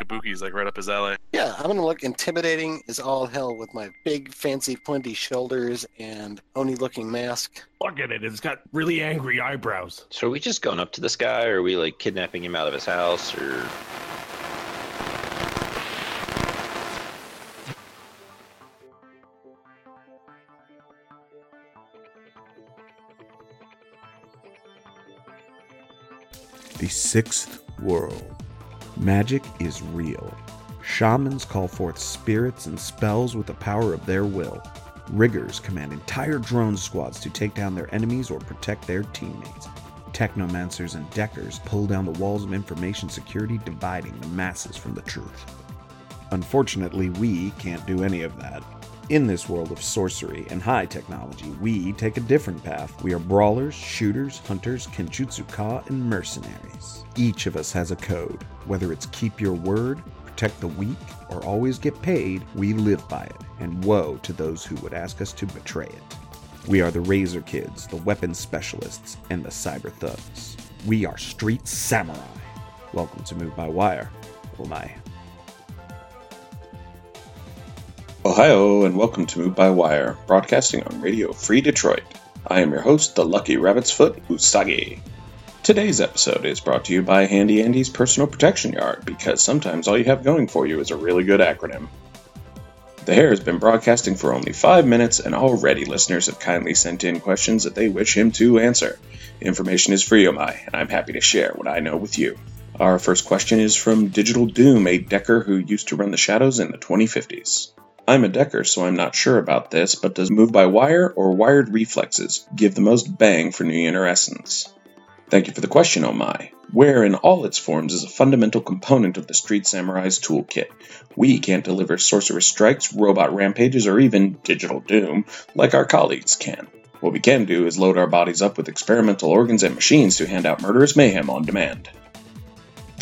Kabuki's like right up his alley. Yeah, I'm gonna look intimidating as all hell with my big, fancy, pointy shoulders and oni looking mask. Look at it. It's got really angry eyebrows. So are we just going up to this guy, or are we like kidnapping him out of his house, or The sixth world. Magic is real. Shamans call forth spirits and spells with the power of their will. Riggers command entire drone squads to take down their enemies or protect their teammates. Technomancers and deckers pull down the walls of information security, dividing the masses from the truth. Unfortunately, we can't do any of that. In this world of sorcery and high technology, we take a different path. We are brawlers, shooters, hunters, kenjutsu ka, and mercenaries. Each of us has a code. Whether it's keep your word, protect the weak, or always get paid, we live by it. And woe to those who would ask us to betray it. We are the Razor Kids, the weapons specialists, and the cyber thugs. We are street samurai. Welcome to Move by Wire. Oh my. Ohio, and welcome to Move by Wire, broadcasting on Radio Free Detroit. I am your host, the Lucky Rabbit's Foot Usagi. Today's episode is brought to you by Handy Andy's Personal Protection Yard, because sometimes all you have going for you is a really good acronym. The Hare has been broadcasting for only five minutes, and already listeners have kindly sent in questions that they wish him to answer. Information is free, Omai, and I'm happy to share what I know with you. Our first question is from Digital Doom, a decker who used to run the Shadows in the 2050s. I'm a decker, so I'm not sure about this, but does move by wire or wired reflexes give the most bang for new essence? Thank you for the question, Oh My. Ware in all its forms is a fundamental component of the Street Samurai's toolkit. We can't deliver sorceress strikes, robot rampages, or even digital doom like our colleagues can. What we can do is load our bodies up with experimental organs and machines to hand out murderous mayhem on demand.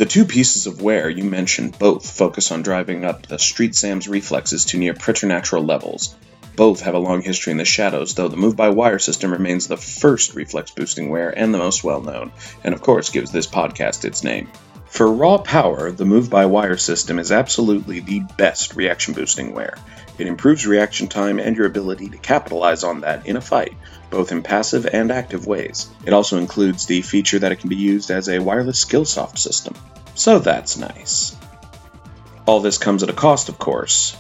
The two pieces of ware you mentioned both focus on driving up the Street Sam's reflexes to near preternatural levels. Both have a long history in the shadows, though the move by wire system remains the first reflex boosting ware and the most well known, and of course gives this podcast its name. For raw power, the move by wire system is absolutely the best reaction boosting ware. It improves reaction time and your ability to capitalize on that in a fight, both in passive and active ways. It also includes the feature that it can be used as a wireless skillsoft system. So that's nice. All this comes at a cost, of course.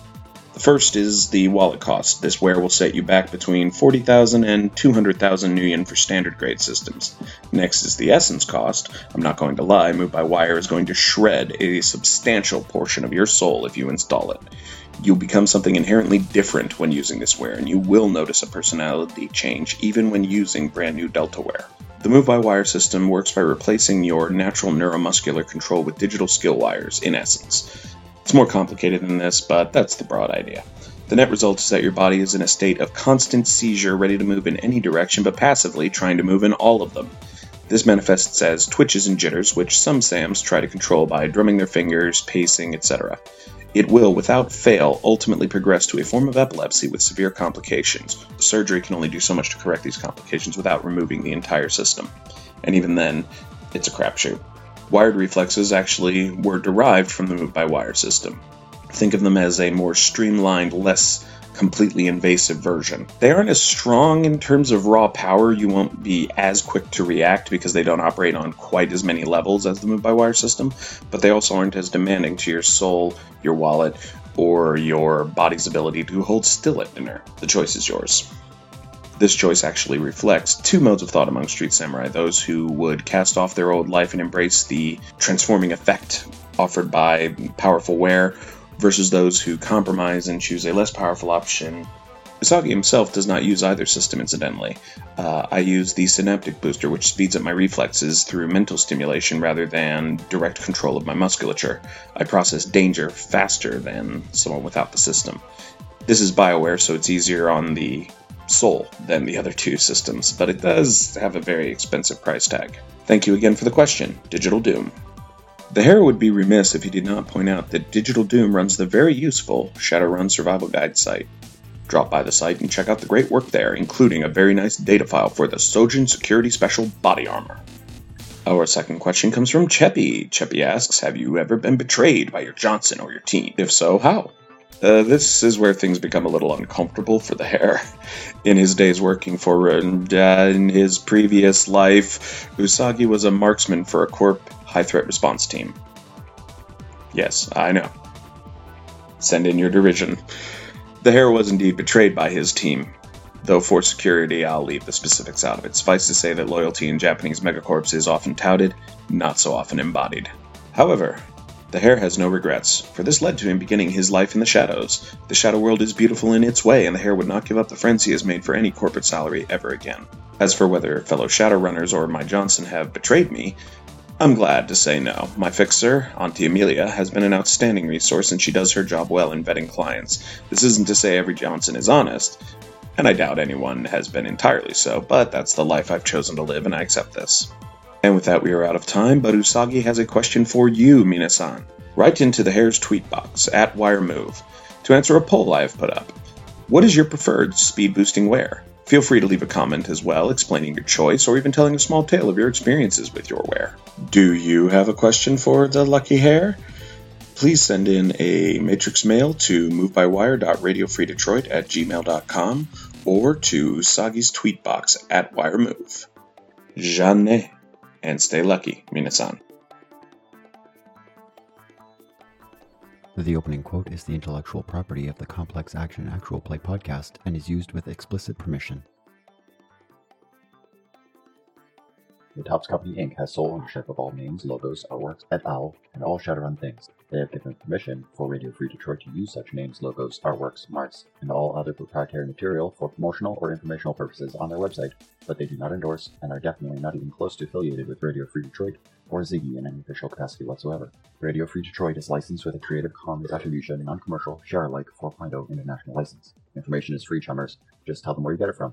The first is the wallet cost. This ware will set you back between 40,000 and 200,000 nuyen for standard grade systems. Next is the essence cost. I'm not going to lie, Move by Wire is going to shred a substantial portion of your soul if you install it. You'll become something inherently different when using this ware, and you will notice a personality change even when using brand new Delta ware. The Move by Wire system works by replacing your natural neuromuscular control with digital skill wires, in essence. It's more complicated than this, but that's the broad idea. The net result is that your body is in a state of constant seizure, ready to move in any direction, but passively trying to move in all of them. This manifests as twitches and jitters, which some SAMs try to control by drumming their fingers, pacing, etc. It will, without fail, ultimately progress to a form of epilepsy with severe complications. Surgery can only do so much to correct these complications without removing the entire system. And even then, it's a crapshoot. Wired reflexes actually were derived from the move by wire system. Think of them as a more streamlined, less completely invasive version. They aren't as strong in terms of raw power, you won't be as quick to react because they don't operate on quite as many levels as the move by wire system, but they also aren't as demanding to your soul, your wallet, or your body's ability to hold still at dinner. The choice is yours. This choice actually reflects two modes of thought among street samurai those who would cast off their old life and embrace the transforming effect offered by powerful ware, versus those who compromise and choose a less powerful option. Usagi himself does not use either system, incidentally. Uh, I use the Synaptic Booster, which speeds up my reflexes through mental stimulation rather than direct control of my musculature. I process danger faster than someone without the system. This is BioWare, so it's easier on the soul than the other two systems, but it does have a very expensive price tag. Thank you again for the question, Digital Doom. The Hare would be remiss if he did not point out that Digital Doom runs the very useful Shadowrun Survival Guide site. Drop by the site and check out the great work there, including a very nice data file for the Sojin Security Special Body Armor. Our second question comes from Cheppy. Cheppy asks, Have you ever been betrayed by your Johnson or your team? If so, how? Uh, this is where things become a little uncomfortable for the hare. In his days working for uh, in his previous life, Usagi was a marksman for a Corp high threat response team. Yes, I know. Send in your derision. The hare was indeed betrayed by his team, though for security I'll leave the specifics out of it. Suffice to say that loyalty in Japanese megacorps is often touted, not so often embodied. However, the hare has no regrets, for this led to him beginning his life in the shadows. The shadow world is beautiful in its way, and the hare would not give up the friends he has made for any corporate salary ever again. As for whether fellow Shadowrunners or my Johnson have betrayed me, I'm glad to say no. My fixer, Auntie Amelia, has been an outstanding resource and she does her job well in vetting clients. This isn't to say every Johnson is honest, and I doubt anyone has been entirely so, but that's the life I've chosen to live and I accept this. And with that, we are out of time, but Usagi has a question for you, Minasan. Write into the Hare's tweet box, at WireMove, to answer a poll I have put up. What is your preferred speed boosting ware? Feel free to leave a comment as well, explaining your choice or even telling a small tale of your experiences with your ware. Do you have a question for the lucky hare? Please send in a matrix mail to movebywire.radiofreedetroit at gmail.com or to Usagi's tweet box at WireMove. Jeanne, and stay lucky, Minasan. The opening quote is the intellectual property of the Complex Action Actual Play podcast and is used with explicit permission. The Topps Company Inc. has sole ownership of all names, logos, artworks, et al., and all Shadowrun things. They have given permission for Radio Free Detroit to use such names, logos, artworks, marks, and all other proprietary material for promotional or informational purposes on their website, but they do not endorse and are definitely not even close to affiliated with Radio Free Detroit or Ziggy in any official capacity whatsoever. Radio Free Detroit is licensed with a Creative Commons Attribution Non-Commercial Share Alike 4.0 International License. Information is free, chummers. Just tell them where you get it from.